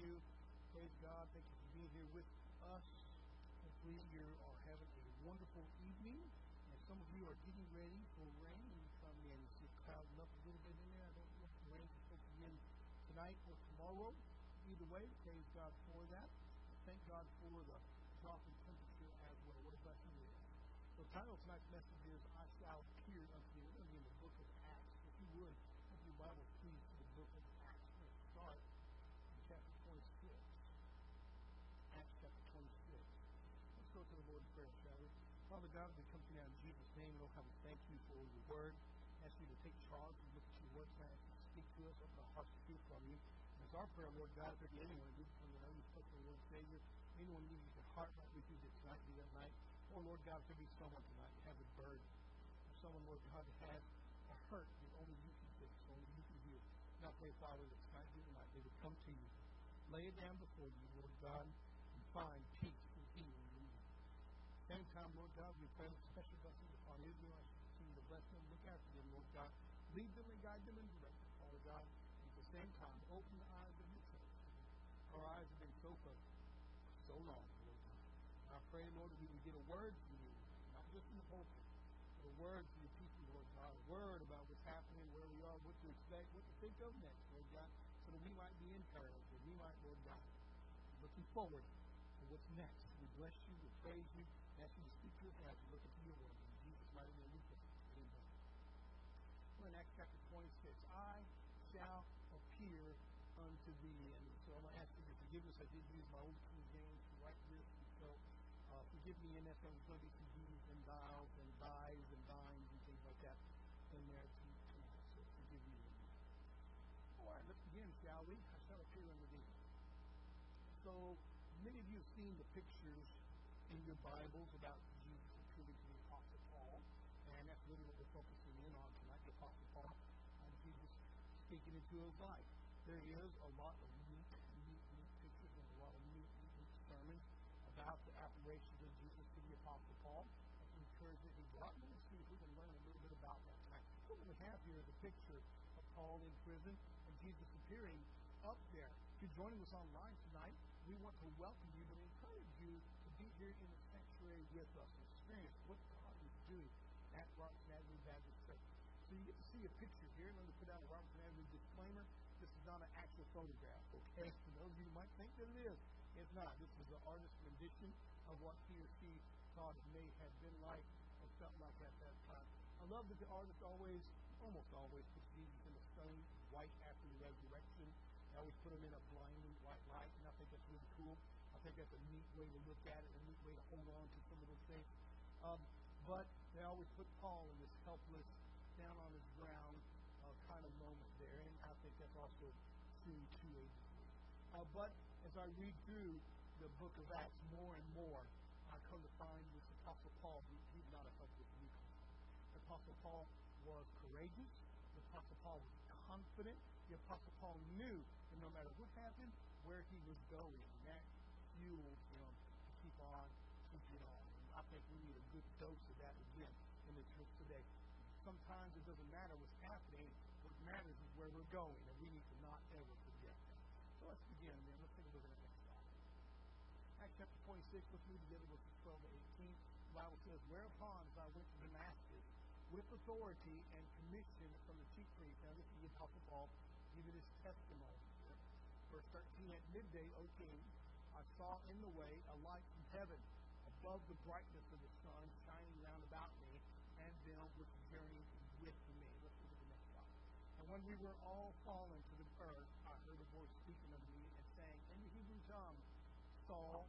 you. Praise God. Thank you for being here with us. Hopefully, you are having a wonderful evening. And some of you are getting ready for rain. You come in see it clouding up a little bit in there. I don't know if the rain is supposed to begin tonight or tomorrow. Either way, praise God for that. Thank God for the drop in temperature as well. What a blessing it is. So, the title of tonight's message is I Shall Appear Unto Thee. We're going to be in the book of Acts. If you would, open your Bible, please, to the book of Acts. Let's start in chapter 26. Acts chapter 26. Let's go to the Lord in prayer, shall we? Father God, we come to you now in Jesus' name. Lord, how we thank you for your word. Ask you to take charge and look at your word tonight. You to speak to us, open our hearts to hear from you. And it's our prayer, Lord God, be anyone who from only personal Lord Savior, anyone needing your heart like we do this tonight, be that night. Or Lord God, if there be someone tonight who has a burden, or someone, Lord God, who has a hurt that only you can fix, only you can heal. And I pray, Father, that tonight, be the night they would come to you, lay it down before you, Lord God, and find peace and healing in you. Same time, Lord God, we pray special blessings upon Israel. Should continue to bless them, look after them, Lord God. Lead them and guide them and direct them, Father God. At the same time, open the eyes of your church. Our eyes have been so closed for so long, Lord God. I pray, Lord, that we would get a word from you, not just in the pulpit, but a word from your people, Lord God. A word about what's happening, where we are, what to expect, what to think of next, Lord God, so that we might be encouraged, that we might, Lord God, looking forward to what's next. We bless you, we praise you, and ask you to speak to us as we look into your word. In Jesus' mighty name we pray. Amen. We're in Acts chapter 26. I shall appear unto thee. And so I'm going to ask you for forgiveness. I did use my old King James to write this. And so uh, forgive me in that there's going to be some do's and dials and dies and dines and things like that in there tonight. So forgive me. All right, let's begin, shall we? I shall appear unto thee. So many of you have seen the pictures in your Bibles about Jesus appearing to the Apostle Paul. And that's really what we're focusing in on tonight, the Apostle Paul and Jesus speaking into his life. There is a lot of neat, neat, neat pictures and a lot of neat, neat, neat sermons about the apparitions of Jesus to the Apostle Paul. Encourage you to go out and see if we can learn a little bit about that tonight. What we have here is a picture of Paul in prison and Jesus appearing up there. If you're joining us online tonight, we want to welcome you, to be here in the sanctuary with us experience what God is doing at Robertson Avenue Baptist Church. So you get to see a picture here. Let me put out a Robertson Avenue disclaimer. This is not an actual photograph, okay? For those of you who might think that it is, it's not. This is an artist's rendition of what he or she thought it may have been like or felt like that at that time. I love that the artist always, almost always, puts Jesus in a stunning white after the resurrection. They always put him in a blinding white light, and I think that's really cool. Think that's a neat way to look at it, a neat way to hold on to some of those things. Um, but they always put Paul in this helpless, down on his ground uh, kind of moment there, and I think that's also true to. Uh, but as I read through the book of Acts more and more, I come to find this Apostle Paul, he, he's not a helpless newcomer. The Apostle Paul was courageous. The Apostle Paul was confident. The Apostle Paul knew that no matter what happened, where he was going, that fueled him to keep on keeping on. And I think we need a good dose of that again in the church today. Sometimes it doesn't matter what's happening. What matters is where we're going, and we need to not ever forget that. So let's begin then. Let's take a look at the next slide. Acts chapter 26, let's read together verses 12 to 18. The Bible says, Whereupon as I went to Damascus with authority and commission from the chief priest, now this is the Apostle Paul giving his testimony. Verse 13, At midday, O king, I saw in the way a light from heaven above the brightness of the sun shining round about me and them which journeyed with me. Let's look at the next slide. And when we were all fallen to the earth, I heard a voice speaking unto me and saying in the Hebrew tongue, Saul,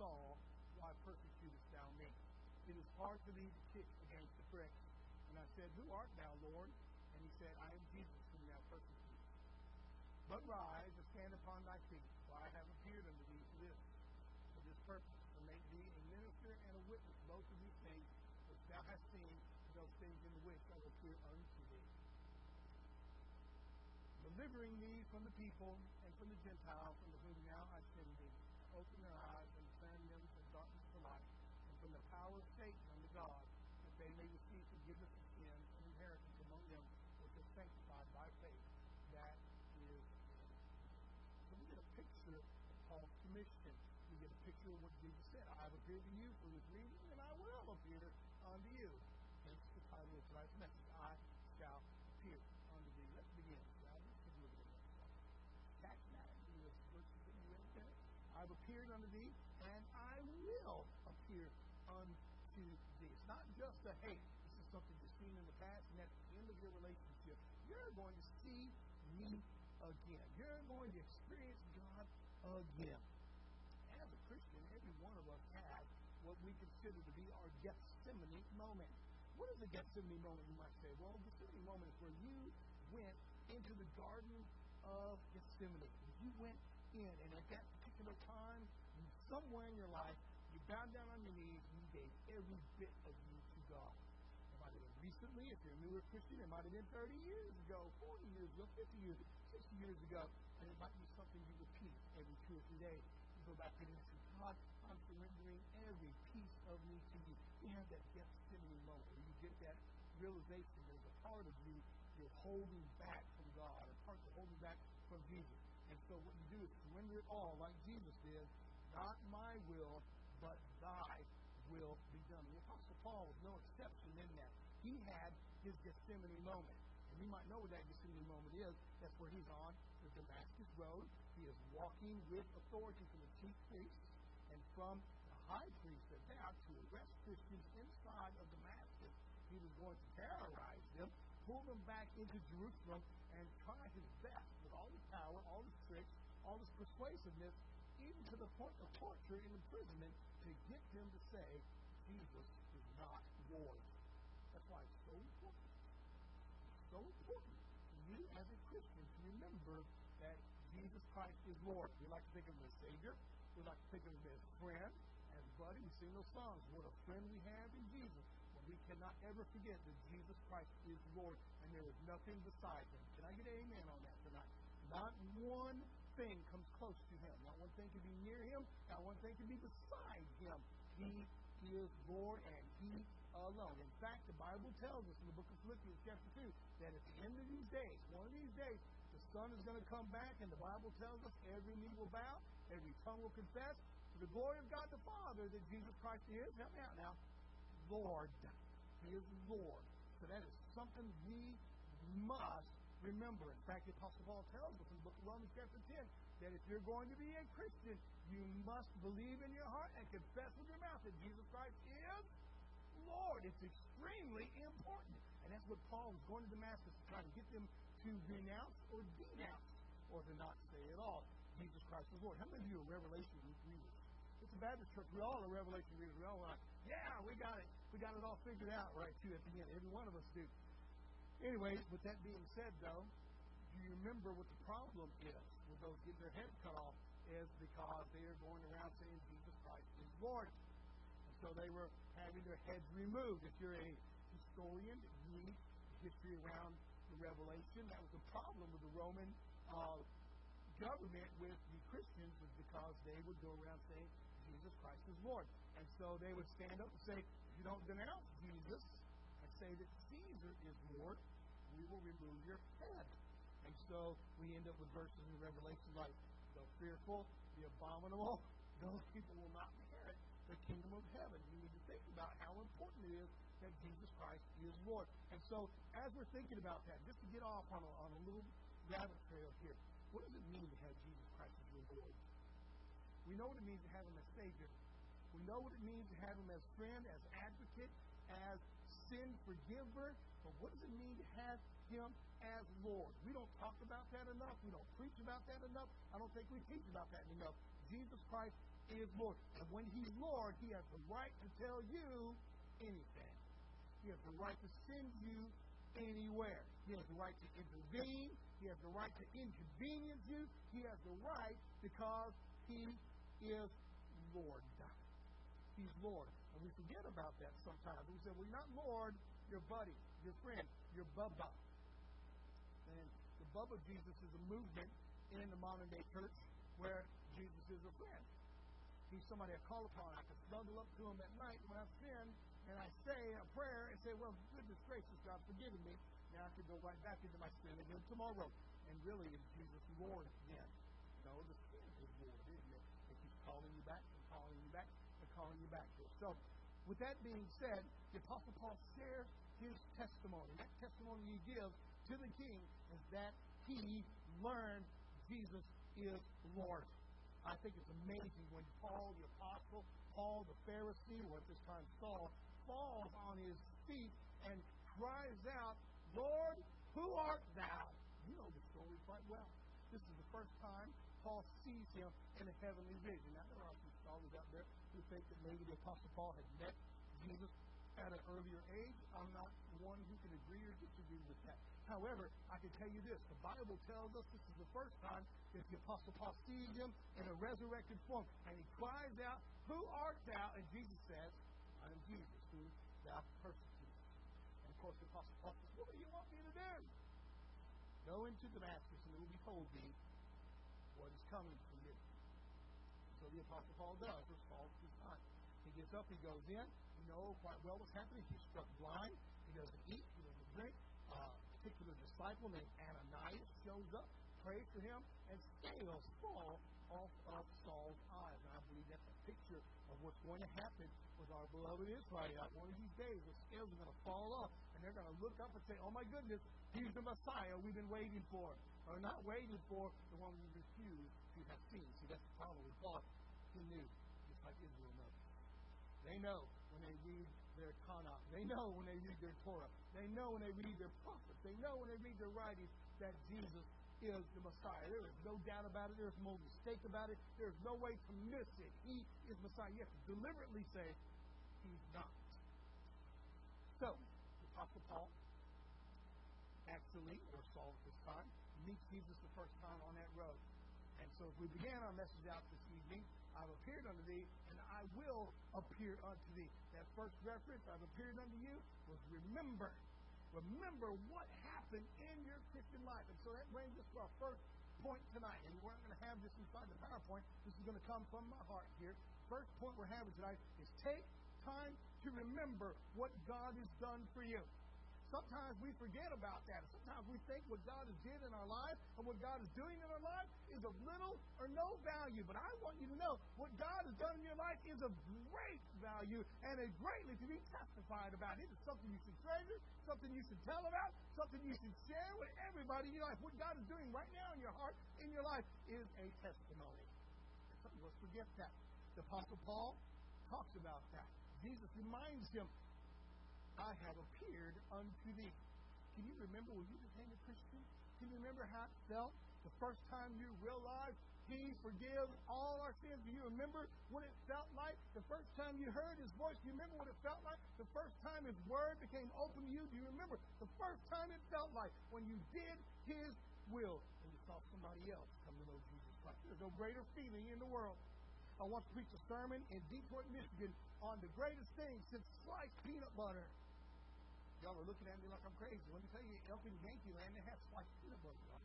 Saul, why persecutest thou me? It is hard for thee to kick against the pricks. And I said, Who art thou, Lord? And he said, I am Jesus whom thou persecutest. But rise and stand upon thy feet, for I have appeared unto thee for this, for this purpose, to make thee a minister and a witness both of these things which thou hast seen, those things in which I will appear unto thee. Delivering thee from the people and from the Gentiles, unto whom now I send thee, open their eyes and turn them from darkness to light, and from the power of Satan unto God, that they may receive forgiveness of sins and inheritance among them which are sanctified by faith. That is picture of Paul's commission. We get a picture of what Jesus said. I have appeared to you for this reason, and I will appear unto you. Hence the title of tonight's message, I shall appear unto thee. Let's begin. I've appeared unto thee, and I will appear unto thee. It's not just a hey, this is something you've seen in the past, and at the end of your relationship, you're going to see me again. You're going to experience God again. As a Christian, every one of us has what we consider to be our Gethsemane moment. What is a Gethsemane moment, you might say? Well, Gethsemane moment is where you went into the Garden of Gethsemane. You went in, and at that particular time, somewhere in your life, you bowed down on your knees and you gave every bit of you to God. It might have been recently, if you're a newer Christian, it might have been 30 years ago, 40 years ago, 50 years, 60 years ago, and it might be something you repeat every two or three days. You go back and say, God, I'm surrendering every piece of me to you. You have that Gethsemane moment where you get that realization there's a part of you you're holding back from God, a part you're holding back from Jesus. And so what you do is surrender it all, like Jesus did. Not my will, but thy will be done. The Apostle Paul was no exception in that. He had his Gethsemane moment. And you might know what that Gethsemane moment is. That's where he's on the Damascus Road. He is walking with authority from the chief priests and from the high priest about to arrest Christians inside of Damascus. He was going to terrorize them, pull them back into Jerusalem, and try his best with all his power, all his tricks, all his persuasiveness, even to the point of torture and imprisonment, to get him to say, Jesus is not Lord. That's why it's so important. It's so important for you as a Christian to remember that Jesus Christ is Lord. We like to think of him as Savior. We like to think of as friend, as buddy. We sing those songs. What a friend we have in Jesus. But we cannot ever forget that Jesus Christ is Lord, and there is nothing beside him. Can I get an amen on that tonight? Not one thing comes close to him. Not one thing can be near him. Not one thing can be beside him. He is Lord, and he alone. In fact, the Bible tells us in the book of Philippians, chapter 2, that at the end of these days, one of these Son is going to come back, and the Bible tells us every knee will bow, every tongue will confess to the glory of God the Father that Jesus Christ is. Help me out now. Lord. He is Lord. So that is something we must remember. In fact, the Apostle Paul tells us in the book of Romans, chapter 10, that if you're going to be a Christian, you must believe in your heart and confess with your mouth that Jesus Christ is Lord. It's extremely important. And that's what Paul was going to Damascus to try to get them to renounce or denounce or to not say at all Jesus Christ is Lord. How many of you are Revelation readers? It's a Baptist church. We all are Revelation readers. We all like, yeah, we got it. We got it all figured out right too at the end. Every one of us do. Anyway, with that being said, though, do you remember what the problem is with those getting their heads cut off? Is because they are going around saying Jesus Christ is Lord. And so they were having their heads removed. If you're a historian, you read history around the Revelation. That was the problem with the Roman uh, government with the Christians was because they would go around saying Jesus Christ is Lord. And so they would stand up and say, if you don't denounce Jesus and say that Caesar is Lord, we will remove your head. And so we end up with verses in Revelation like, the fearful, the abominable, those people will not inherit the kingdom of heaven. You need to think about how important it is that Jesus Christ is Lord. And so as we're thinking about that, just to get off on a, on a little rabbit trail here, what does it mean to have Jesus Christ as your Lord? We know what it means to have him as Savior. We know what it means to have him as friend, as advocate, as sin forgiver. But what does it mean to have him as Lord? We don't talk about that enough. We don't preach about that enough. I don't think we teach about that enough. Jesus Christ is Lord. And when he's Lord, he has the right to tell you anything. He has the right to send you anywhere. He has the right to intervene. He has the right to inconvenience you. He has the right because he is Lord. He's Lord. And we forget about that sometimes. We say, well, you're not Lord, you're buddy, your friend, you're Bubba. And the Bubba Jesus is a movement in the modern day church where Jesus is a friend. He's somebody I call upon. I can snuggle up to him at night when I sin, and I say a prayer and say, Well, goodness gracious, God, forgiven me. Now I can go right back into my sin again tomorrow. And really, is Jesus Lord again? No, the sin is Lord, isn't it? It keeps calling you back and calling you back and calling you back. So, with that being said, the Apostle Paul shares his testimony. That testimony he gives to the king is that he learned Jesus is Lord. I think it's amazing when Paul, the apostle, Paul, the Pharisee, or at this time Saul, falls on his feet and cries out, Lord, who art thou? You know the story quite well. This is the first time Paul sees him in a heavenly vision. Now, there are some scholars out there who think that maybe the Apostle Paul had met Jesus at an earlier age. I'm not one who can agree or disagree with that. However, I can tell you this the Bible tells us this is the first time that the Apostle Paul sees him in a resurrected form. And he cries out, Who art thou? And Jesus says, I am Jesus, who thou persecutest. And of course, the Apostle Paul says, What do you want me to do? Go into Damascus, and it will be told thee what is coming for you. So the Apostle Paul does, verse Paul his time. He gets up, he goes in, you know quite well what's happening. He's struck blind, he doesn't eat, he doesn't drink. Uh, particular disciple named Ananias shows up, prays for him, and scales fall off of Saul's eyes. And I believe that's a picture of what's going to happen with our beloved Israelite. One of these days, the scales are going to fall off, and they're going to look up and say, Oh my goodness, he's the Messiah we've been waiting for. Or not waiting for, the one we refuse to have seen. See, that's the problem with Paul. He knew, just like Israel knows. They know when they read their Tanakh. They know when they read their Torah. They know when they read their prophets. They know when they read their writings that Jesus is the Messiah. There is no doubt about it. There's no mistake about it. There's no way to miss it. He is Messiah. You have to deliberately say, He's not. So, the Apostle Paul, actually, or Saul at this time, meets Jesus the first time on that road. And so, if we began our message out this evening, I've appeared unto thee, and I will appear unto thee. That first reference, I've appeared unto you, was remember. Remember what happened in your Christian life. And so that brings us to our first point tonight. And we're not going to have this inside the PowerPoint. This is going to come from my heart here. First point we're having tonight is take time to remember what God has done for you. Sometimes we forget about that. Sometimes we think what God has did in our life and what God is doing in our life is of little or no value. But I want you to know what God has done in your life is of great value and is greatly to be testified about. It is something you should treasure, something you should tell about, something you should share with everybody in your life. What God is doing right now in your heart, in your life, is a testimony. Some of us forget that. The Apostle Paul talks about that. Jesus reminds him I have appeared unto thee. Can you remember when you became a Christian? Can you remember how it felt the first time you realized He forgives all our sins? Do you remember what it felt like the first time you heard His voice? Do you remember what it felt like the first time His Word became open to you? Do you remember the first time it felt like when you did His will and you saw somebody else come to know Jesus Christ? There's no greater feeling in the world. I once preached a sermon in Detroit, Michigan on the greatest thing since sliced peanut butter. Y'all are looking at me like I'm crazy. Let me tell you, up in Yankee Land, they have sliced peanut butter. Y'all.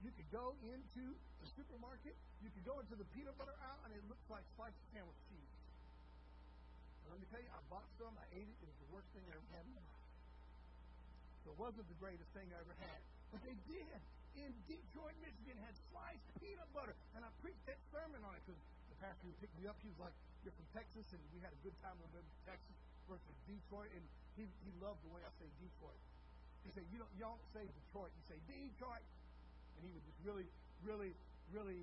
You could go into the supermarket, you could go into the peanut butter aisle, and it looks like sliced sandwich cheese. And let me tell you, I bought some, I ate it, it was the worst thing I ever had in my life. So it wasn't the greatest thing I ever had. But they did. In Detroit, Michigan, had sliced peanut butter. And I preached that sermon on it because the pastor who picked me up, he was like, You're from Texas, and we had a good time with Texas versus Detroit. And he, he loved the way I say Detroit. He said, you don't, you don't say Detroit, you say Detroit. And he would just really, really, really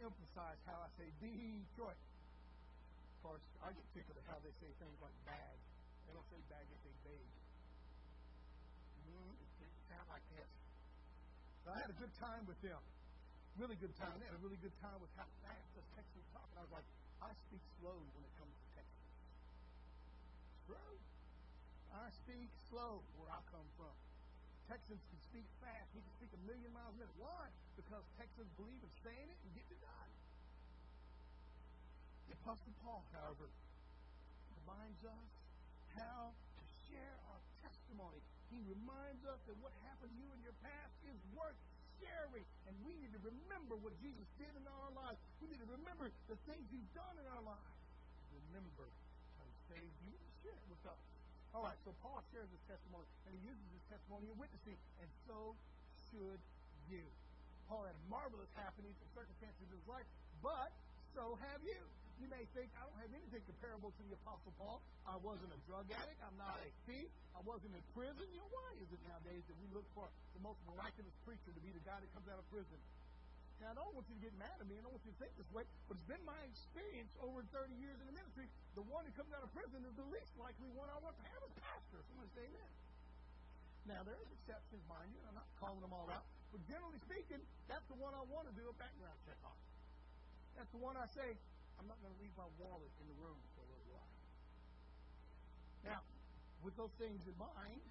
emphasize how I say Detroit. Of course, I get tickled at how they say things like bag. They don't say bag, they say bag. Mm, it sound like that. So I had a good time with them. Really good time. They had a really good time with how fast the Texans talk. And I was like, I speak slow when it comes to. Slow. I speak slow where I come from. Texans can speak fast. We can speak a million miles a minute. Why? Because Texans believe in saying it and getting it done. The Apostle Paul, however, reminds us how to share our testimony. He reminds us that what happened to you in your past is worth sharing. And we need to remember what Jesus did in our lives. We need to remember the things He's done in our lives. Remember how He saved you and share it with us. All right, so Paul shares his testimony, and he uses his testimony in witnessing, and so should you. Paul had marvelous happenings and circumstances in his life, but so have you. You may think, I don't have anything comparable to the Apostle Paul. I wasn't a drug addict. I'm not a thief. I wasn't in prison. You know, why is it nowadays that we look for the most miraculous preacher to be the guy that comes out of prison? Now, I don't want you to get mad at me. I don't want you to think this way, but it's been my experience over 30 years in the ministry. The one that comes out of prison is the least likely one I want to have as pastor. Someone say amen. Now, there is exceptions, mind you. I'm not calling them all out. But generally speaking, that's the one I want to do a background check on. That's the one I say, I'm not going to leave my wallet in the room for a little while. Now, with those things in mind,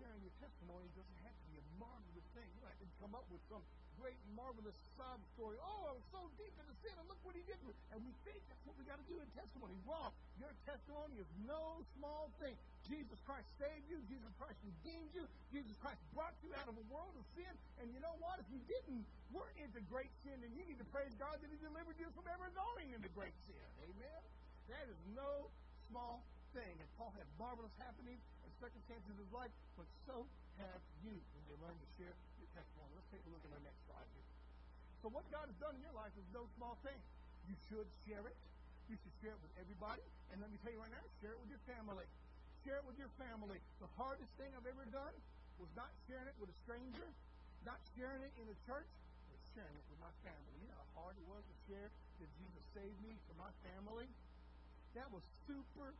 sharing your testimony doesn't have to be a marvelous thing. You have to come up with some great, marvelous sob story. Oh, I was so deep in the sin, and look what he did. And we think that's what we got to do in testimony. Wrong. Your testimony is no small thing. Jesus Christ saved you. Jesus Christ redeemed you. Jesus Christ brought you out of a world of sin. And you know what? If you didn't, weren't into great sin, then you need to praise God that He delivered you from ever going into great sin. Amen? That is no small thing. And Paul had marvelous happenings and circumstances his life, but so have you when you learn to share your testimony. Let's take a look at our next slide here. So what God has done in your life is no small thing. You should share it. You should share it with everybody. And let me tell you right now, share it with your family. Share it with your family. The hardest thing I've ever done was not sharing it with a stranger, not sharing it in a church, but sharing it with my family. You know how hard it was to share that Jesus saved me to my family? That was super,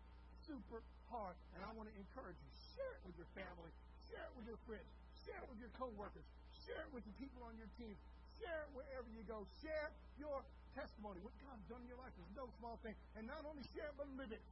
super hard. And I want to encourage you. Share it with your family. Share it with your friends. Share it with your coworkers. Share it with the people on your team. Share it wherever you go. Share your testimony. What God's done in your life is no small thing. And not only share it, but live it.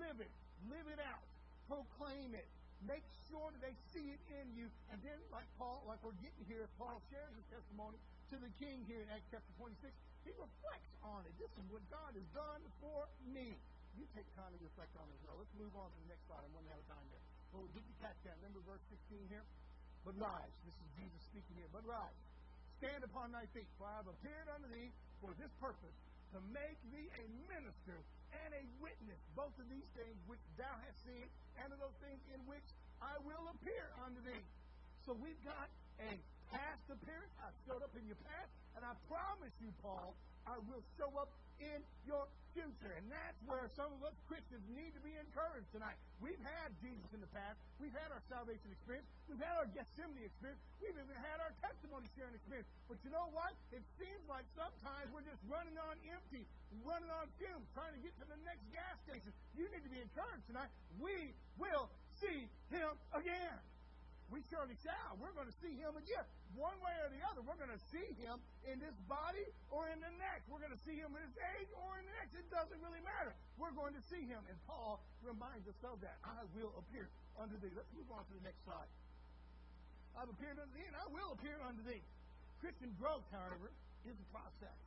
Live it. Live it out. Proclaim it. Make sure that they see it in you. And then, like Paul, like we're getting here, Paul shares his testimony to the king here in Acts chapter 26. He reflects on it. This is what God has done for me. You take time to reflect on as well. Let's move on to the next slide. I'm running out of time there. So did you catch that? Remember verse 16 here? But rise. This is Jesus speaking here. But rise. Stand upon thy feet, for I have appeared unto thee for this purpose, to make thee a minister and a witness, both of these things which thou hast seen, and of those things in which I will appear unto thee. So we've got a past appearance. I showed up in your past, and I promise you, Paul, I will show up in your future. And that's where some of us Christians need to be encouraged tonight. We've had Jesus in the past. We've had our salvation experience. We've had our Gethsemane experience. We've even had our testimony sharing experience. But you know what? It seems like sometimes we're just running on empty, running on fumes, trying to get to the next gas station. You need to be encouraged tonight. We will see him again. We surely shall. Ah, we're going to see him again. One way or the other, we're going to see him in this body or in the next. We're going to see him in this age or in the next. It doesn't really matter. We're going to see him. And Paul reminds us of that. I will appear unto thee. Let's move on to the next slide. I've appeared unto thee, and I will appear unto thee. Christian growth, however, is a process.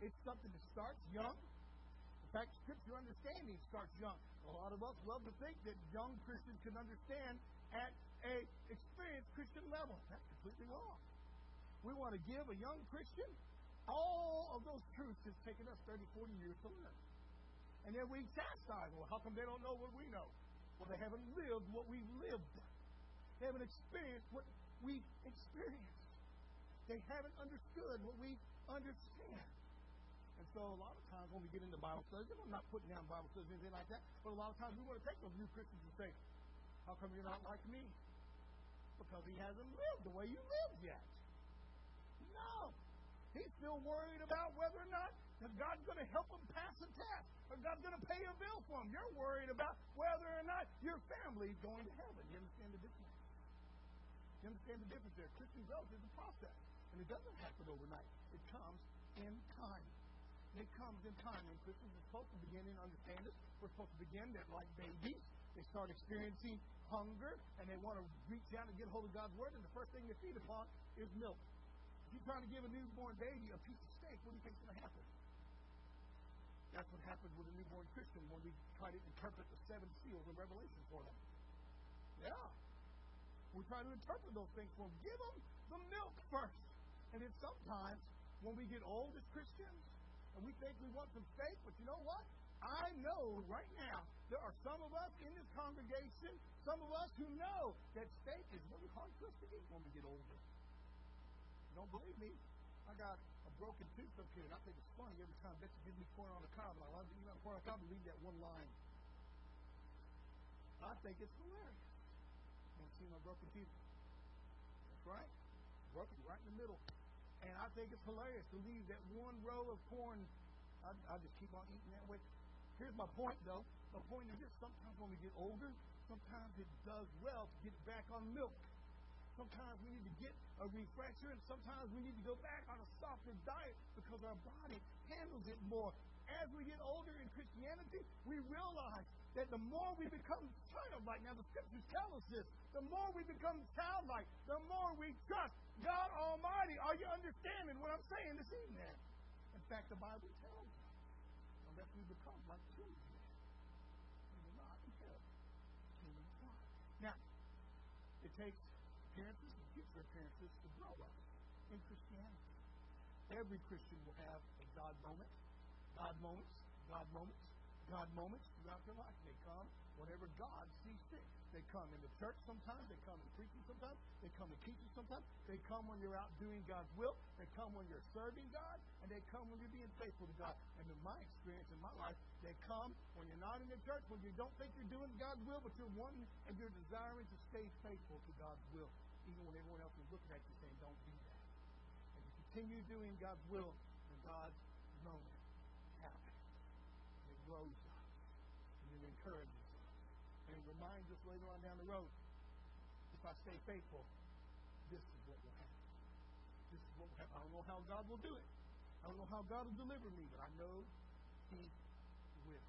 It's something that starts young. In fact, scripture understanding starts young. A lot of us love to think that young Christians can understand at a experienced Christian level. That's completely wrong. We want to give a young Christian all of those truths that's taken us 30, 40 years to learn. And then we chastise, well, how come they don't know what we know? Well, they haven't lived what we've lived. They haven't experienced what we've experienced. They haven't understood what we understand. And so a lot of times when we get into Bible studies, and I'm not putting down Bible studies or anything like that, but a lot of times we want to take those new Christians and say, how come you're not like me? Because he hasn't lived the way you lived yet. No. He's still worried about whether or not God's going to help him pass a test or God's going to pay a bill for him. You're worried about whether or not your family's going to heaven. You understand the difference? You understand the difference there? Christian growth is a process, and it doesn't happen overnight. It comes in time. It comes in time. And Christians are supposed to begin and understand it. We're supposed to begin that like babies. They start experiencing hunger, and they want to reach out and get hold of God's Word, and the first thing they feed upon is milk. If you're trying to give a newborn baby a piece of steak, what do you think is going to happen? That's what happens with a newborn Christian when we try to interpret the seven seals of Revelation for them. Yeah. We try to interpret those things for them. Give them the milk first. And then sometimes when we get old as Christians and we think we want some steak, but you know what? I know right now there are some of us in this congregation, some of us who know that steak is really hard for us to eat when we get older. Don't believe me? I got a broken tooth up here, and I think it's funny every time Betsy gives me corn on the cob, and I love to eat on corn on the cob and read that one line. I think it's hilarious. You see my broken teeth? That's right. Broken right in the middle. And I think it's hilarious to leave that one row of corn. I, I just keep on eating that way. Here's my point, though. My point is this sometimes when we get older, sometimes it does well to get back on milk. Sometimes we need to get a refresher, and sometimes we need to go back on a softer diet because our body handles it more. As we get older in Christianity, we realize that the more we become childlike, now the scriptures tell us this, the more we become childlike, the more we trust God Almighty. Are you understanding what I'm saying this evening? In fact, the Bible tells us, unless we become like children, we will not inherit kingdom God. Now, it takes appearances and future appearances to grow us in Christianity. Every Christian will have a God moment, God moments, God moments, God moments throughout their life. They come whenever God sees fit. They come in the church sometimes. They come in preaching sometimes. They come in teaching sometimes. They come when you're out doing God's will. They come when you're serving God. And they come when you're being faithful to God. And in my experience, in my life, they come when you're not in the church, when you don't think you're doing God's will, but you're wanting and you're desiring to stay faithful to God's will. Even when everyone else is looking at you saying, don't do that. And you continue doing God's will, and God's moment happens. It grows us. And it encourages. And reminds us later on down the road, if I stay faithful, this is what will happen. This is what will happen. I don't know how God will do it. I don't know how God will deliver me, but I know He will.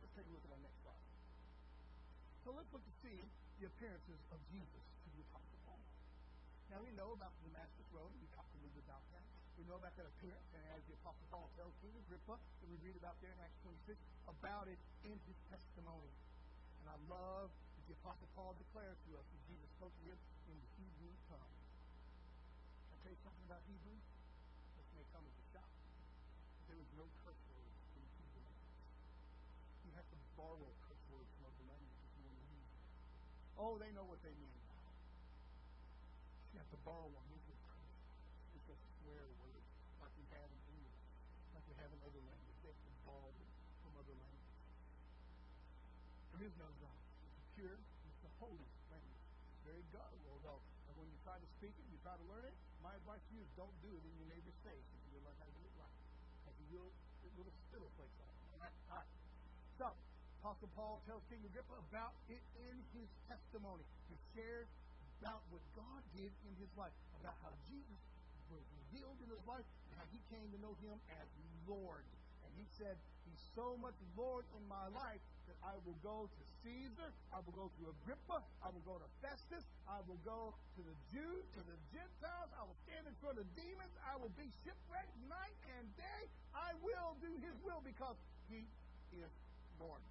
Let's take a look at our next slide. So let's look to see the appearances of Jesus to the Apostle Paul. Now we know about the Damascus Road. We talked a little bit about that. We know about that appearance, and as the Apostle Paul tells King Agrippa, that we read about there in Acts 26, about it in his testimony. And I love that the Apostle Paul declares to us that Jesus spoke to him in the Hebrew tongue. Can I tell you something about Hebrew? This may come as a shock. There was no curse words in Hebrew. You have to borrow curse words from other languages when you use them. Oh, they know what they mean. You have to borrow one. These are curse words. It's a swear word, like we have in English, like we have in other languages. They have to borrow them from other languages. There is no God. It's pure. It's a holy language. It's very godly. Although when you try to speak it, you try to learn it, my advice to you is don't do it in your neighbor's face until you learn how to do it right. Because you will little spittle flakes off. All right. So, Apostle Paul tells King Agrippa about it in his testimony. He shared about what God did in his life, about how Jesus was revealed in his life, and how he came to know him as Lord. He said, He's so much Lord in my life that I will go to Caesar, I will go to Agrippa, I will go to Festus, I will go to the Jews, to the Gentiles, I will stand in front of demons, I will be shipwrecked night and day. I will do his will because he is Lord.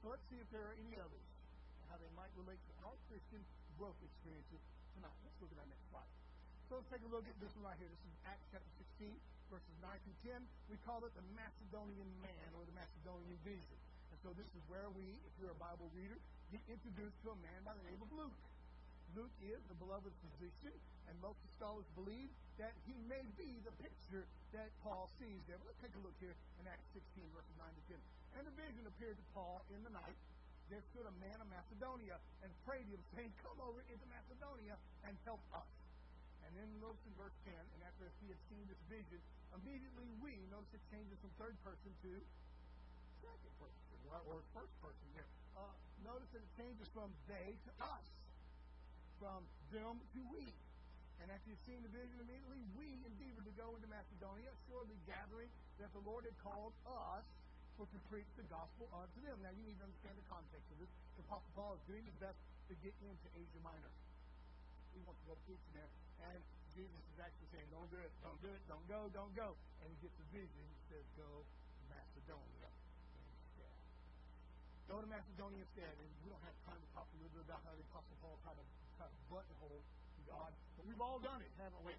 So let's see if there are any others how they might relate to our Christian growth experiences tonight. Let's look at our next slide. So let's take a look at this one right here. This is Acts chapter 16, verses 9 through 10. We call it the Macedonian man or the Macedonian vision. And so this is where we, if you're a Bible reader, get introduced to a man by the name of Luke. Luke is the beloved physician, and most scholars believe that he may be the picture that Paul sees there. But let's take a look here in Acts 16, verses 9 to 10. And a vision appeared to Paul in the night. There stood a man of Macedonia and prayed him, saying, Come over into Macedonia and help us. And then notice in verse 10, and after he had seen this vision, immediately we, notice it changes from third person to second person, or, or first person here. Uh, notice that it changes from they to us, from them to we. And after you've seen the vision, immediately we endeavored to go into Macedonia, surely gathering that the Lord had called us for to preach the gospel unto them. Now you need to understand the context of this. The Apostle Paul is doing his best to get into Asia Minor. He wants to go preaching there. And Jesus is actually saying, Don't do it, don't do it, don't go, don't go. And he gets a vision. He says, Go to Macedonia instead. Go to Macedonia instead. And we don't have time to talk a little bit about how the Apostle Paul tried to, tried to buttonhole God. But we've all done it, haven't we?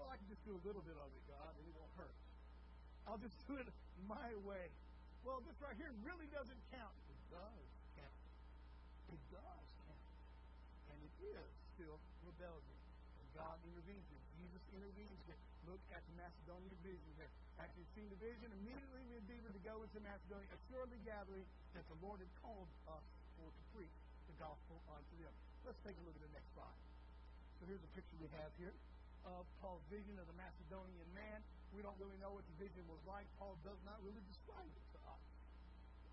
Well, I can just do a little bit of it, God, and it won't hurt. I'll just do it my way. Well, this right here really doesn't count. It does count. It does count. And it is still rebellion God intervenes here. Jesus intervenes here. Look at the Macedonian vision here. After you've seen the vision, immediately we endeavored to go into Macedonia, assuredly gathering that the Lord had called us for to preach the gospel unto them. Let's take a look at the next slide. So here's a picture we have here of Paul's vision of the Macedonian man. We don't really know what the vision was like. Paul does not really describe it to us.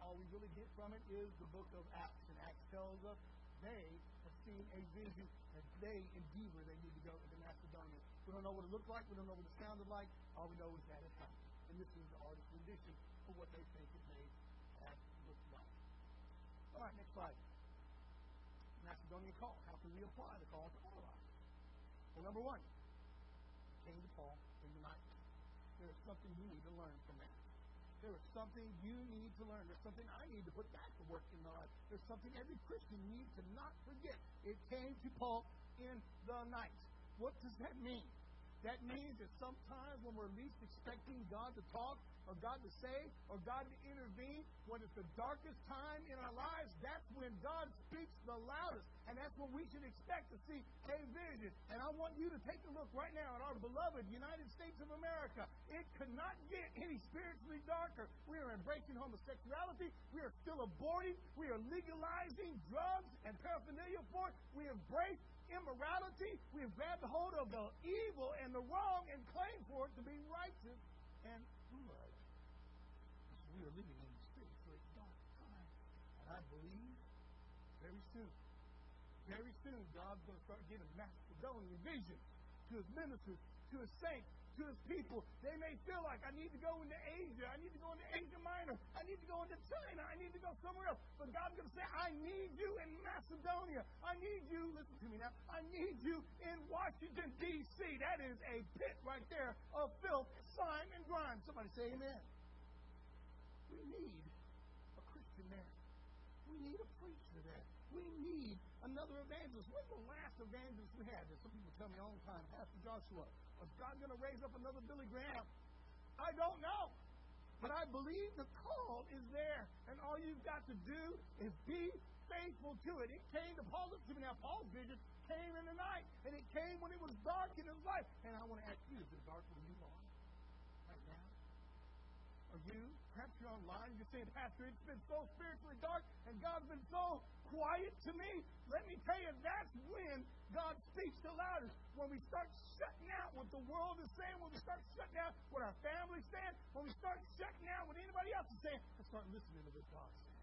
All we really get from it is the book of Acts. And Acts tells us they seen a vision and they endeavor they need to go into Macedonia. We don't know what it looked like. We don't know what it sounded like. All we know is that it happened. And this is the artist's rendition for what they think it may have looked like. All right, next slide. Macedonian call. How can we apply the call to our lives? Well, number one, came to Paul in the night. There is something you need to learn that. There is something you need to learn. There's something I need to put back to work in my life. There's something every Christian needs to not forget. It came to Paul in the night. What does that mean? That means that sometimes when we're least expecting God to talk, or God to say, or God to intervene, when it's the darkest time in our lives, that's when God speaks the loudest. And that's when we should expect to see a vision. And I want you to take a look right now at our beloved United States of America. It could not get any spiritually darker. We are embracing homosexuality. We are still aborting. We are legalizing drugs and paraphernalia for it. We embrace immorality. We have grabbed hold of the evil and the wrong and claim for it to be righteous and good. So we are living in a spiritually dark time. And I believe very soon, very soon, God's going to start giving Macedonian vision to his ministers, to his saints, to his people. They may feel like I need to go into Asia, I need to go into Asia Minor, I need to go into China, I need to go somewhere else. But God's going to say, I need you in Macedonia. I need you, listen to me now, I need you in Washington, D.C. That is a pit right there of filth, slime, and grime. Somebody say amen. We need a Christian there. We need a preacher there. We need another evangelist. When's the last evangelist we had? There's Some people tell me all the time, Pastor Joshua, is God going to raise up another Billy Graham? I don't know. But I believe the call is there. And all you've got to do is be faithful to it. It came to Paul. Listen to me now. Paul's vision came in the night. And it came when it was dark in his life. And I want to ask you, is it dark when you are? Right now? Are you? Perhaps you're online. You're saying, Pastor, it's been so spiritually dark and God's been so quiet to me. Let me tell you, that's when God speaks the loudest. When we start shutting out what the world is saying, when we start shutting out what our family's saying, when we start shutting out what anybody else is saying, and start listening to what God's saying.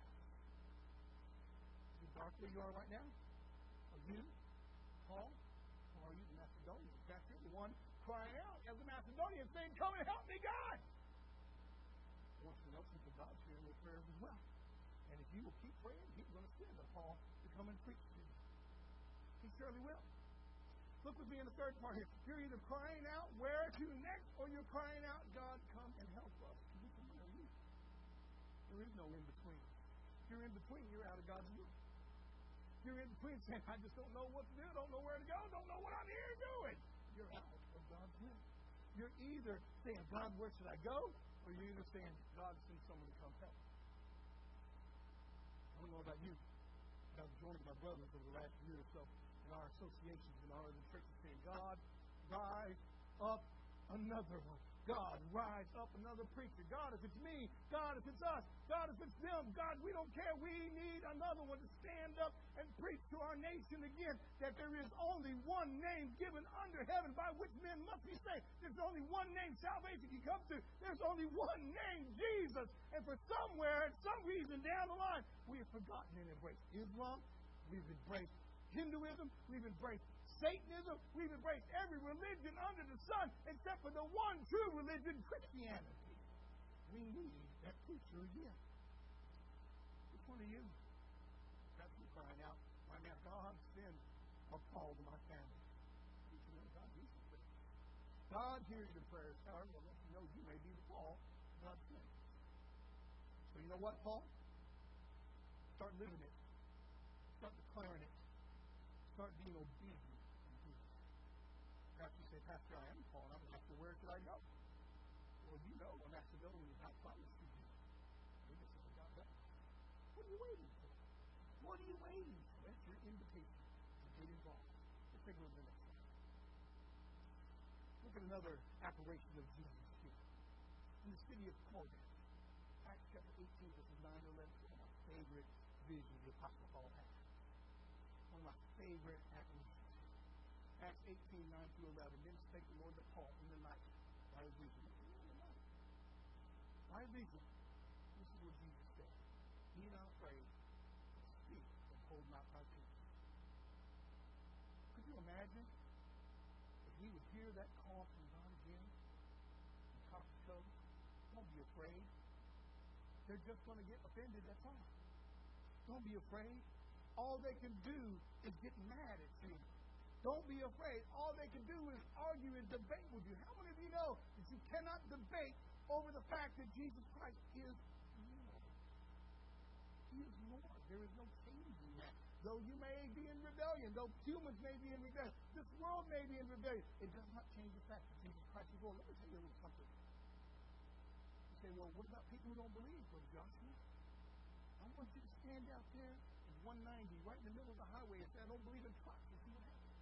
Is dark where you are right now? Are you, Paul? Or are you the Macedonian? Perhaps you're the one crying out as a Macedonian saying, Come and help me, God. I want you to know people God's hearing your prayers as well. You will keep praying, He's going to send a Paul to come and preach to you. He surely will. Look with me in the third part here. You're either crying out, where to next, or you're crying out, God, come and help us. There is no in between. If you're in between, you're out of God's will. You're in between saying, I just don't know what to do, don't know where to go, don't know what I'm here doing, you're out of God's will. You're either saying, God, where should I go? Or you're either saying, God, send someone to come help. Don't know about you. I've joined my brothers over the last year or so in our associations in our other churches saying, God, rise up another one. God, rise up another preacher. God, if it's me, God, if it's us, God, if it's them, God, we don't care. We need another one to stand up and preach to our nation again that there is only one name given under heaven by which men must be saved. There's only one name salvation can come to. There's only one name, Jesus. And for somewhere, some reason down the line, we have forgotten and embraced Islam. We've embraced Hinduism. We've embraced Satanism. We've embraced every religion under the sun except for the one true religion, Christianity. We need that preacher again. Which one of you? That's me crying out. Right now, God, send a call to my family. God, hears your prayers. However, will let you know you may be the Paul God sent. So you know what, Paul? Start living it. Start declaring it. Start being obedient Pastor, I am Paul. I'm asking, where should I go? Well, you know, a Macedonian is not promised to you. What are you waiting for? What are you waiting for? That's your invitation to get involved. Let's take a look at the next slide. at another apparition of Jesus here. In the city of Corinth, Acts chapter 18, verses 9 to 11, one of my favorite visions the Apostle Paul had. One of my favorite apparitions. Acts 18, 9 through 11. Then spake the Lord to Paul in the night by a vision. By a vision. This is what Jesus said. Be not afraid. Speak and hold not thy peace. Could you imagine if we would hear that call from God again and talk to toes? Don't be afraid. They're just going to get offended, that's all. Don't be afraid. All they can do is get mad at you. Don't be afraid. All they can do is argue and debate with you. How many of you know that you cannot debate over the fact that Jesus Christ is Lord? He is Lord. There is no changing that. Though you may be in rebellion, though humans may be in rebellion, this world may be in rebellion, it does not change the fact that Jesus Christ is Lord. Let me tell you a little something. You say, well, what about people who don't believe, Brother Joshua? I want you to stand out there in 190, right in the middle of the highway, and say, I don't believe in trucks, and see what happens.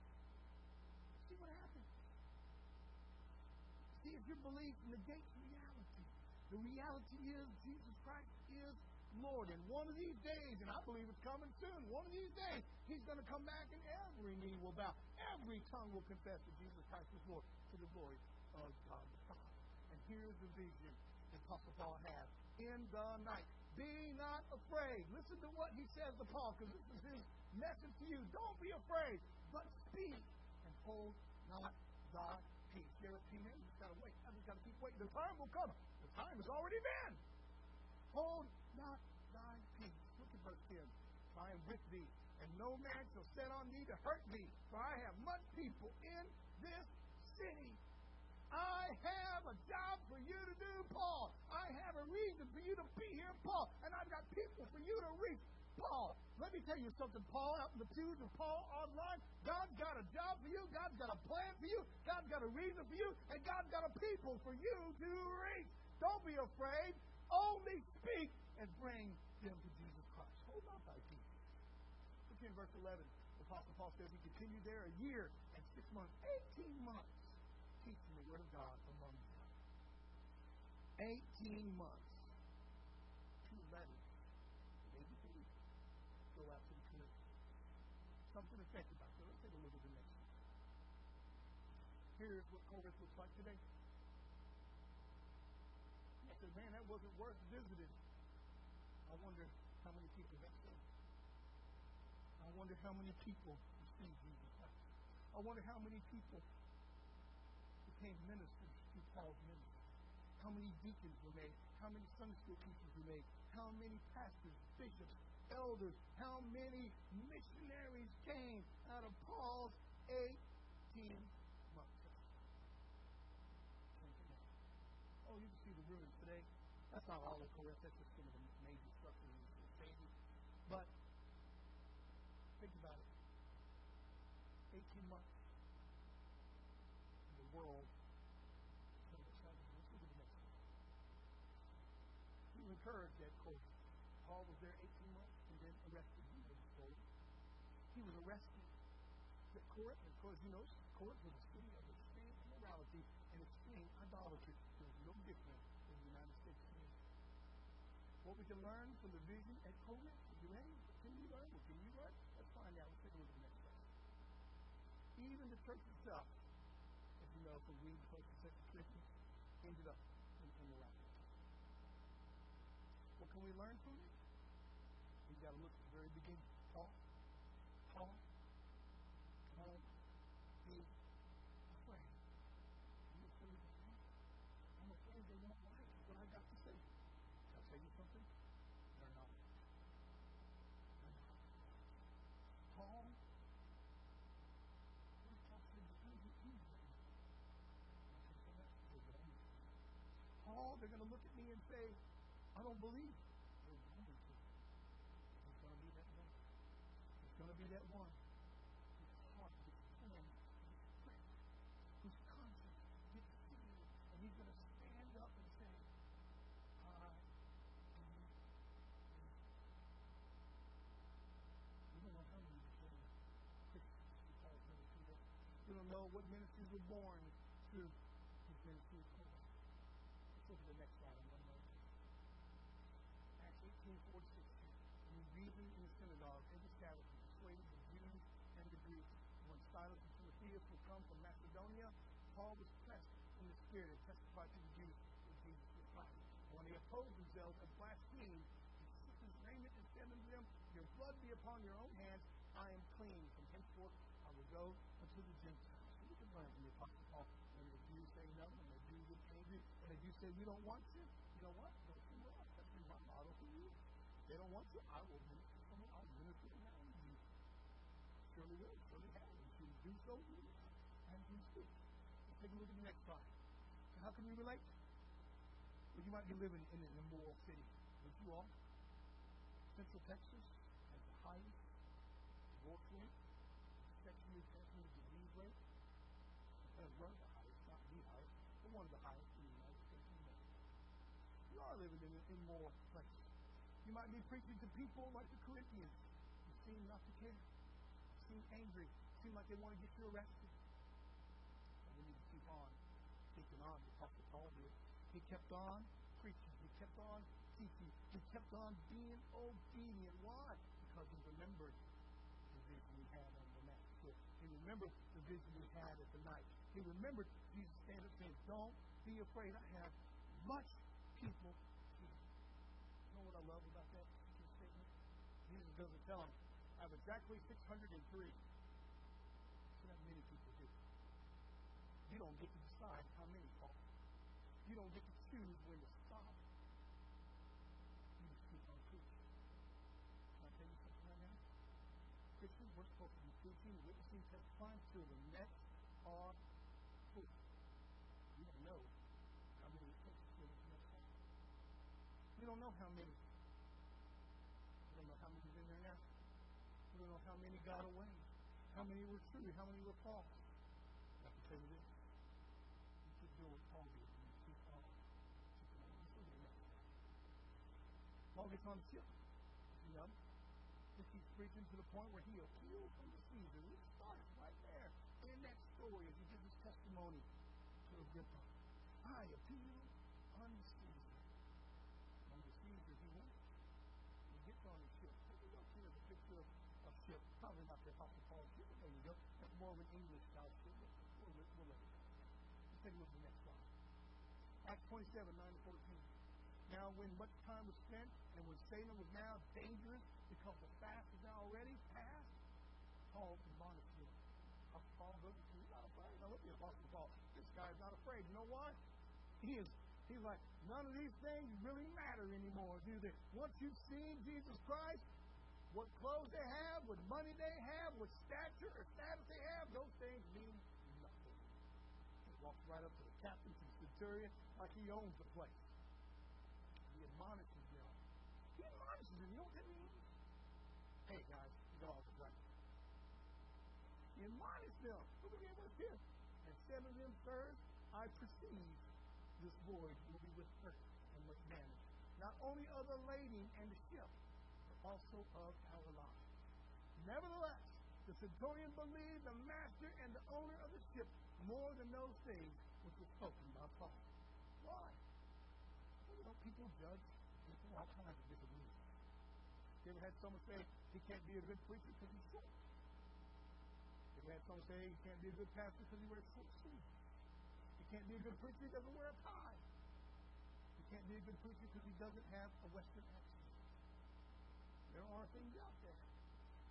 See what happens. See if your belief negates reality. The reality is Jesus Christ is Lord. And one of these days, and I believe it's coming soon, one of these days, He's going to come back and every knee will bow. Every tongue will confess that Jesus Christ is Lord to the glory of God the Father. And here's the vision that Apostle Paul has. In the night, be not afraid. Listen to what he says to Paul, because this is his message to you. Don't be afraid, but speak and hold not thy peace. You ever seen it? You just gotta wait. I just gotta keep waiting. The time will come. The time has already been. Hold not thy peace. Look at verse 10. I am with thee, and no man shall set on thee to hurt thee, for I have much people in this city. I have a job for you to do, Paul. I have a reason for you to be here, Paul. And I've got people for you to reach. Paul, let me tell you something, Paul, out in the pews and Paul online. God's got a job for you. God's got a plan for you. God's got a reason for you. And God's got a people for you to reach. Don't be afraid. Only speak and bring them to Jesus Christ. Hold on thy peace. Look in verse 11. The Apostle Paul says he continued there a year and six months, 18 months teaching the Word of God among them. Eighteen months. Two letters. Maybe three. Go out to the church. Something to think about. So let's take a look at the next one. Here's what Corinth looks like today. I said, man, that wasn't worth visiting. I wonder how many people got saved. I wonder how many people received Jesus Christ. I wonder how many people became ministers through Paul's ministry. How many deacons were made? How many Sunday school teachers were made? How many pastors, bishops, elders, how many missionaries came out of Paul's 18 months? Oh, you can see the ruins today. That's not all of Corinth. That's just some of the major structures in the. But think about it. 18 months world. He was encouraged at Corinth. Paul was there 18 months and then arrested. He was sold. Was arrested Corinth. Of course, you know, Corinth was a city of extreme immorality and extreme idolatry. Was no different than the United States community. What we can learn from the vision at Corinth, are you ready? Can you learn? What can you learn? Let's find out. Let's take a look at the next verse. Even the church itself as you know, from reading the first and second Corinthians, ended up in immorality. What can we learn from it? We've got to look at the very beginning. Paul, Paul, be afraid. Are you afraid of me? I'm afraid they won't like what I got to say. Can I tell you something? They're not. They're not. Paul Paul, they're going to look at and say, I don't believe. To. It's going to be that one. It's going to be that one to know ministry. What ministries were born through ministry of Paul. Let's look at the next 14, 4, 16. Reasoned in the synagogue every Sabbath and persuaded the Jews and the Greeks. When Silas and Timotheus were come from Macedonia, Paul was pressed in the spirit and testified to the Jews that Jesus was Christ. When they opposed themselves and blasphemed, he shook his raiment and said unto them, Your blood be upon your own hands. I am clean. From henceforth I will go unto the Gentiles. So we can learn from the Apostle Paul. And the Jews say no, and the Jews get angry, and the Jews say, We don't want to, You know what? Don't model for you. If they don't want you, I will minister somewhere. I'll minister around you. Surely will. Surely have. And you do so, you and you speak. Let's take a look at the next slide. So how can we relate? Well, you might be living in an immoral city, but you are. Central Texas has the highest divorce rate, sexually transmitted disease rate. Has one the highest, not the highest, but one of the highest in the United States of America. You living in an immoral place. You might be preaching to people like the Corinthians. You seem not to care. Seem angry. Seem like they want to get you arrested. And we need to keep on keeping on. The Apostle Paul did. He kept on preaching. He kept on teaching. He kept on being obedient. Why? Because he remembered the vision he had on the next ship. He remembered the vision he had at the night. He remembered Jesus standing up saying, Don't be afraid. I have much people. You know what I love about that statement? Jesus doesn't tell him, I have exactly 603. So that many people here. You don't get to decide how many call. You don't get to choose when to stop. You just keep on preaching. Can I tell you something right now? Christians, we're supposed to be preaching, witnessing, testifying till the next are full. You don't know how many it takes to the next hall. You don't know how many. You don't know how many's in there now. You don't know how many got away. How many were true? How many were false? I can tell you this. You keep doing what Paul did. You the one. Paul gets on the ship. You know? Just keeps preaching to the point where he appeals unto Caesar. He starts right there in that story as he gives his testimony to Agrippa. I appeal unto Caesar. And to Caesar he went. He gets on the ship. Take a look here at the picture of a ship. Probably not the Apostle Paul's ship, but there you go. That's more of an English. But we'll, let- we'll let it go. Let's take a look at the next slide. Acts 27, 9 to 14. Now, when much time was spent, and when Satan was now dangerous because the fast is now already past, Paul admonished him. Paul goes, he's not afraid. Now look at the Apostle Paul. This guy's not afraid. You know why? He is. He's like, none of these things really matter anymore, do they? Once you've seen Jesus Christ, what clothes they have, what money they have, what stature or status they have, those things mean nothing. He walks right up to the captain, to centurion, like he owns the place. He admonishes them. He admonishes them. You know what that means? Hey, guys, got right. He admonished them. Look at verse here. And said to them, Sirs, I perceive this voyage will be with hurt and much damage, not only of the lading and the ship, also of our lives. Nevertheless, the centurion believed the master and the owner of the ship more than those things which were spoken by Paul. Why? You know, people judge people all kinds of different reasons. You ever had someone say he can't be a good preacher because he's short? You ever had someone say he can't be a good pastor because he wears short sleeves? He can't be a good preacher, because he doesn't wear a tie. He can't be a good preacher because he doesn't have a Western accent. There are things out there.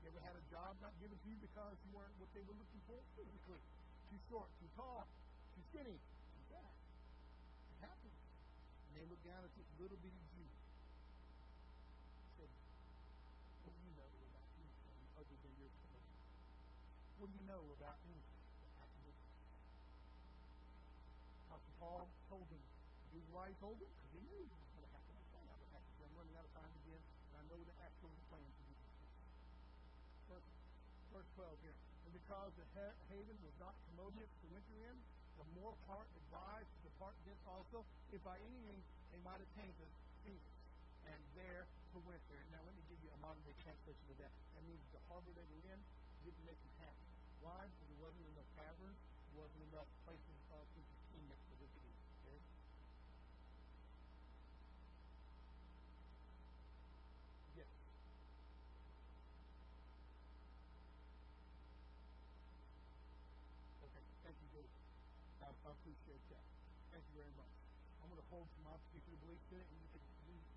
You ever had a job not given to you because you weren't what they were looking for physically? Too short, too tall, too skinny, too fat. It happens. And they look down at this little bitty Jew. Say, what do you know about anything other than your clothes? What do you know about anything? Apostle Paul told them. The reason why he told them? Because he knew it was going to happen. It's going to happen. I'm running out of time again, and I know the actual plan to do this. Verse, verse 12 here. And because the ha- haven was not commodious to winter in, the more part advised to depart thence also, if by any means they might attain to Phoenix, and there to winter. Now let me give you a modern day translation of that. That means the harbor they were in didn't make them happy. Why? Because there wasn't enough taverns, there wasn't enough places uh, to entertain next to this week. Okay? Yes. Okay. Thank you, Joe. I, I appreciate. Thank you very much. I'm going to hold to my particular belief in it, and you can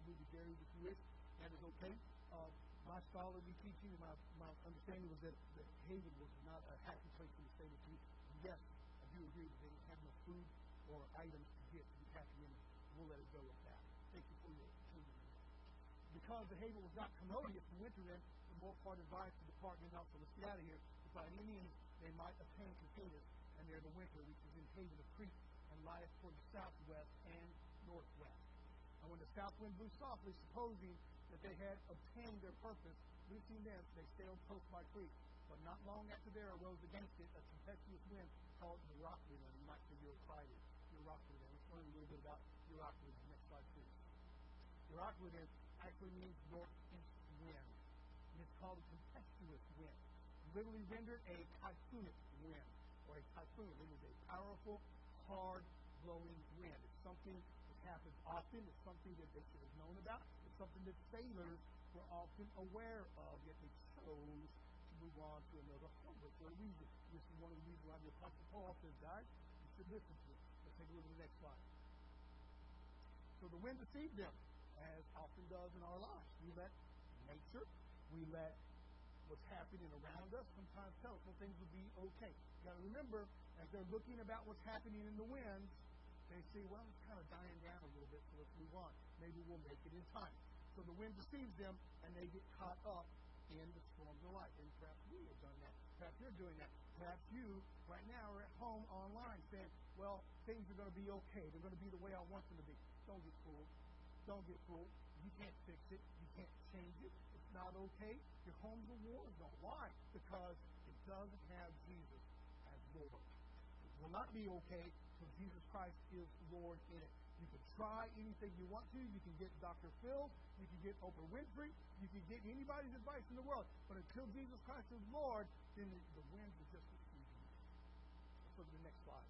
move to Gary if you wish. That is okay. Uh, my scholarly teaching my, my understanding was that, that Haven was not a happy place for the state of Tennessee. Yes, I do agree that they didn't have no food or items to get to be happy in. We'll let it go with that. Thank you for your opinion. Because the haven was not commodious in winter, then the more part advised to depart and also let's get out of here. Find any means they might obtain Casitas, and there the winter, which is in haven of Crete, lieth toward the southwest and northwest. And when the south wind blew softly, supposing that they had obtained their purpose, loosing them, they sailed close by Crete. But not long after there arose against it a tempestuous wind called Euroclydon. You might say Euroclydon. Euroclydon. Let's learn a little bit about Euroclydon. Next slide, please. Euroclydon actually means northeast wind. And it's called a tempestuous wind. Literally rendered a typhoonic wind or a typhoon. It is a powerful, hard blowing wind. It's something that happens often. It's something that they should have known about. It's something that sailors were often aware of, yet they chose to move on to another harbor for a reason. This is one of the reasons why the Apostle Paul says, guys, you should listen to it. Let's take a look at the next slide. So the wind deceived them, as often does in our lives. We let nature, we let what's happening around us sometimes tell us when things will be okay. You got to remember, as they're looking about what's happening in the winds, they say, well, it's kind of dying down a little bit, so let's move on. Maybe we'll make it in time. So the wind deceives them, and they get caught up in the storms of life. And perhaps we have done that. Perhaps you're doing that. Perhaps you, right now, are at home online saying, well, things are going to be okay. They're going to be the way I want them to be. Don't get fooled. Don't get fooled. You can't fix it. You can't change it. It's not okay. Your home's a war zone. Why? Because it doesn't have Jesus as Lord. Will not be okay until Jesus Christ is Lord in it. You can try anything you want to. You can get Dr. Phil. You can get Oprah Winfrey. You can get anybody's advice in the world. But until Jesus Christ is Lord, then the, winds are just deceiving you. Let's look at the next slide.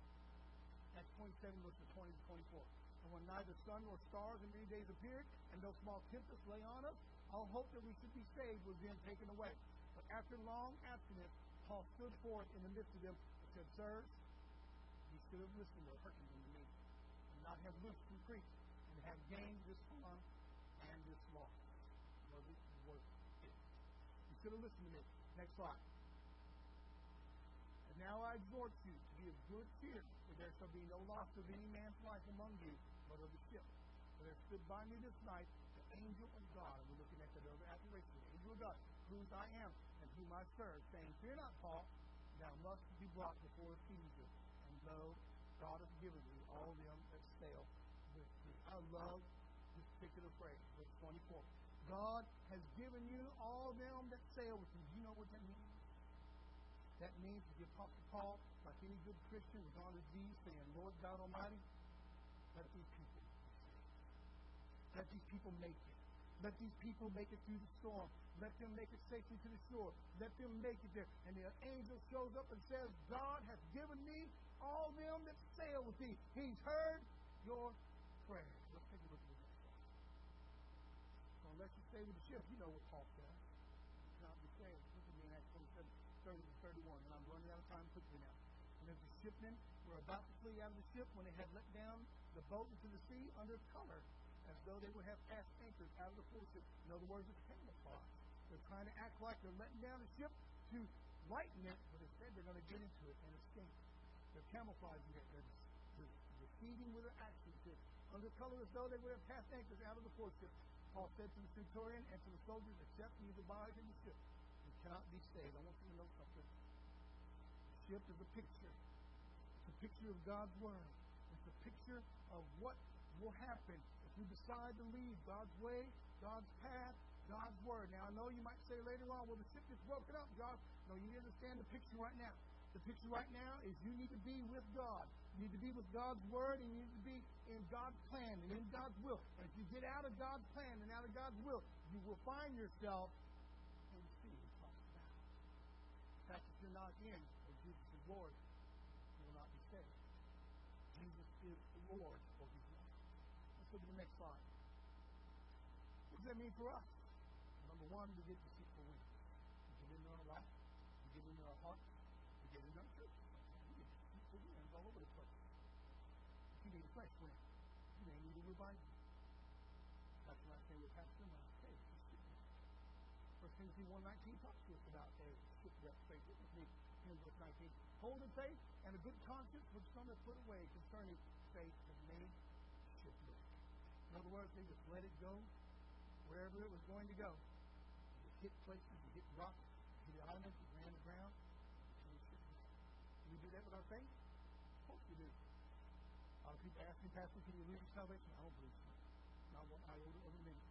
Acts 27, verses 20 to 24. And when neither sun nor stars in many days appeared, and no small tempest lay on us, all hope that we should be saved was then taken away. But after long abstinence, Paul stood forth in the midst of them and said, Sirs, should have listened or hearkened unto me, and not have loosed from Crete, and have gained this harm and this loss. Was it worth it? You should have listened to me. Next slide. And now I exhort you to be of good cheer, for there shall be no loss of any man's life among you, but of the ship. For there stood by me this night the angel of God. And we're looking at that other appellation, the angel of God, whose I am and whom I serve, saying, Fear not, Paul, thou must be brought before Caesar. And God has given me all them that sail with me. I love this particular phrase, verse 24. God has given you all them that sail with you. You know what that means? That means that the Apostle Paul, like any good Christian, was on his knees saying, Lord God Almighty, let these people. Let these people make it. Let these people make it through the storm. Let them make it safely to the shore. Let them make it there. And the angel shows up and says, God has given me all them that sail with thee. He's heard your prayer. Let's take a look at this. So unless you stay with the ship, you know what Paul says. Cannot be saved. Look at me in Acts 27, 30 to 31. And I'm running out of time quickly now. And as the shipmen were about to flee out of the ship when they had let down the boat into the sea under color, as though they would have cast anchors out of the foreship. In other words, it's camouflage. They're trying to act like they're letting down the ship to lighten it, but instead they're going to get into it and escape. They're camouflaging it. They're, deceiving with their actions. Under color as though they would have cast anchors out of the foreship. Paul said to the centurion and to the soldiers, except you abide in the ship, you cannot be saved. I want you to know something. The ship is a picture. It's a picture of God's word. It's a picture of what will happen if we decide to leave God's way, God's path, God's word. Now I know you might say later on, well the ship is broken up, God. No, you need to understand the picture right now. The picture right now is you need to be with God. You need to be with God's Word, and you need to be in God's plan and in God's will. And if you get out of God's plan and out of God's will, you will find yourself in about. In if you're not in, as Jesus is Lord, you will not be saved. Jesus is the Lord for his life. Let's look at the next slide. What does that mean for us? Number one, we get deceitful wins. We get into our life, we get into our hearts, we get into our church. We get deceitful wins all over the place. You fresh wind, you may need a revival. That's what I say with Pastor. Hey, First Timothy 1.19 talks to us about a shipwrecked faith. Look with me in verse 19. Holding faith and a good conscience which some have put away concerning faith that made shipwreck. In other words, they just let it go wherever it was going to go. You hit places, you hit rocks, you hit islands, you ran aground. Do we do that with our faith? Of course we do. People ask me, Pastor, can you lose your salvation? I don't believe so. Not one iota of a minute.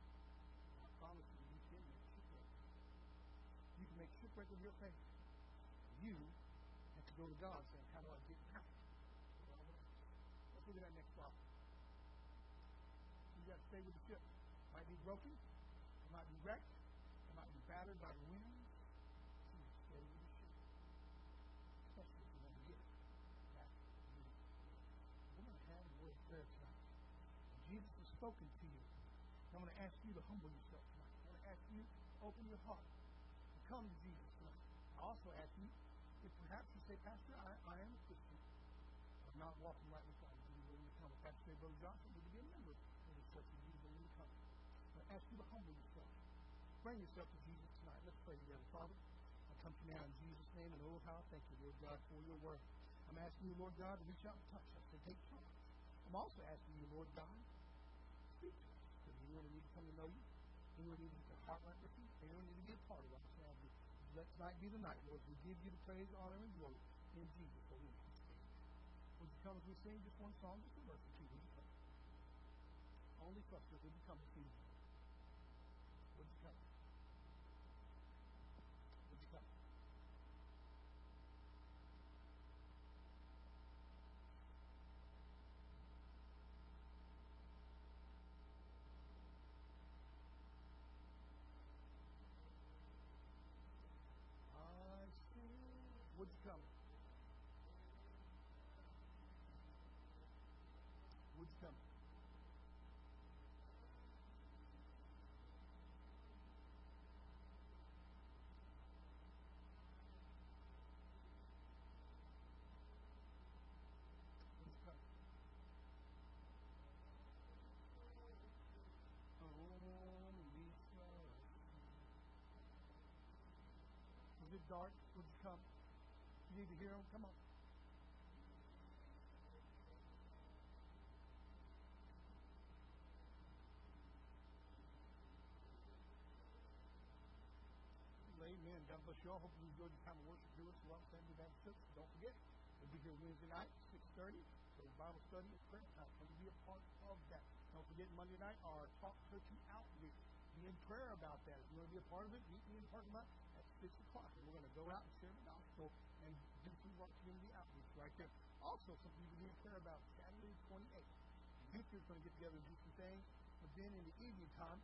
I promise you, you can make shipwreck. You can make shipwreck of your faith. You have to go to God saying, How do I get out? Let's look at that next slide. You got to stay with the ship. Might be broken, it might be wrecked, it might be battered by the wind. So you stay with the ship. Especially if you want to get back to the We're going to have a word of prayer tonight. Jesus has spoken to you. I'm going to ask you to humble yourself tonight. I'm going to ask you to open your heart and come to Jesus tonight. I also ask you if perhaps you say, Pastor, I, I am a Christian. I'm not walking right with God. Do you to come? Pastor say, Brother Johnson, you be a member of the church? Would you be willing to come? I'm going to ask you to humble yourself. Bring yourself to Jesus tonight. Let's pray together. Father, I come to you now in Jesus' name, and oh, how I thank you, Lord God, for your word. I'm asking you, Lord God, to reach out and touch us and take charge. I'm also asking you, Lord God, us. Anyone who needs to come to know you, anyone who needs to get their heart right with you, anyone who needs to be a part of us now, let tonight be the night, Lord. We give you the praise, honor, and glory in Jesus' holy name. Would you come as we sing just one song, just a verse or two? Only clusters, would you come to you? Would you come? Would you come? I see. Would you come? Would you come? Would you come? Only trust. Is it dark? Would you come? You need to hear him? Come on. Amen. God bless you all. Hope you enjoyed your time of worship here with Love Family Baptist Church. Don't forget, we'll be here Wednesday night, 6.30. So Bible study is prayer time. Come be a part of that. Don't forget Monday night, our Talk Turkey Outreach. Be in prayer about that. If you want to be a part of it, meet me in the parking lot at 6 o'clock. And we're going to go out and share the gospel and do some of our community outreach right there. Also, something you be in prayer about Saturday 28th. Youth is going to get together and do some things. But then in the evening time,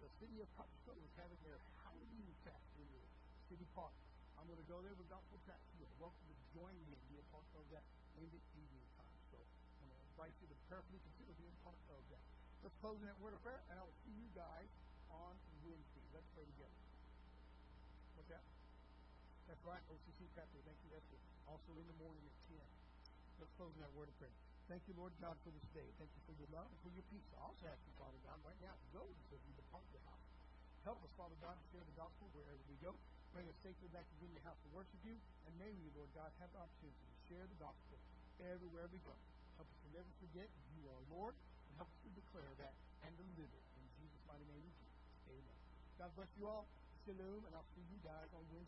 the city of Copperas Cove is having their Halloween fest in the city park. I'm going to go there with gospel tracks. You're welcome to join me and be a part of that in the evening time. So I'm going to invite you to prayerfully consider being part of that. Let's close in that word of prayer, and I will see you guys on Wednesday. Let's pray together. That's right, OCC chapter. Thank you. It. Also in the morning at 10. Let's close in that word of prayer. Thank you, Lord God, for this day. Thank you for your love and for your peace. I also ask you, Father God, right now go until you depart your house. Help us, Father God, to share the gospel wherever we go. Bring us safely back to your house to worship you. And may we, Lord God, have the opportunity to share the gospel everywhere we go. Help us to never forget you are Lord. And help us to declare that and to live it. In Jesus' mighty name we pray. Amen. God bless you all. Shalom. And I'll see you guys on Wednesday.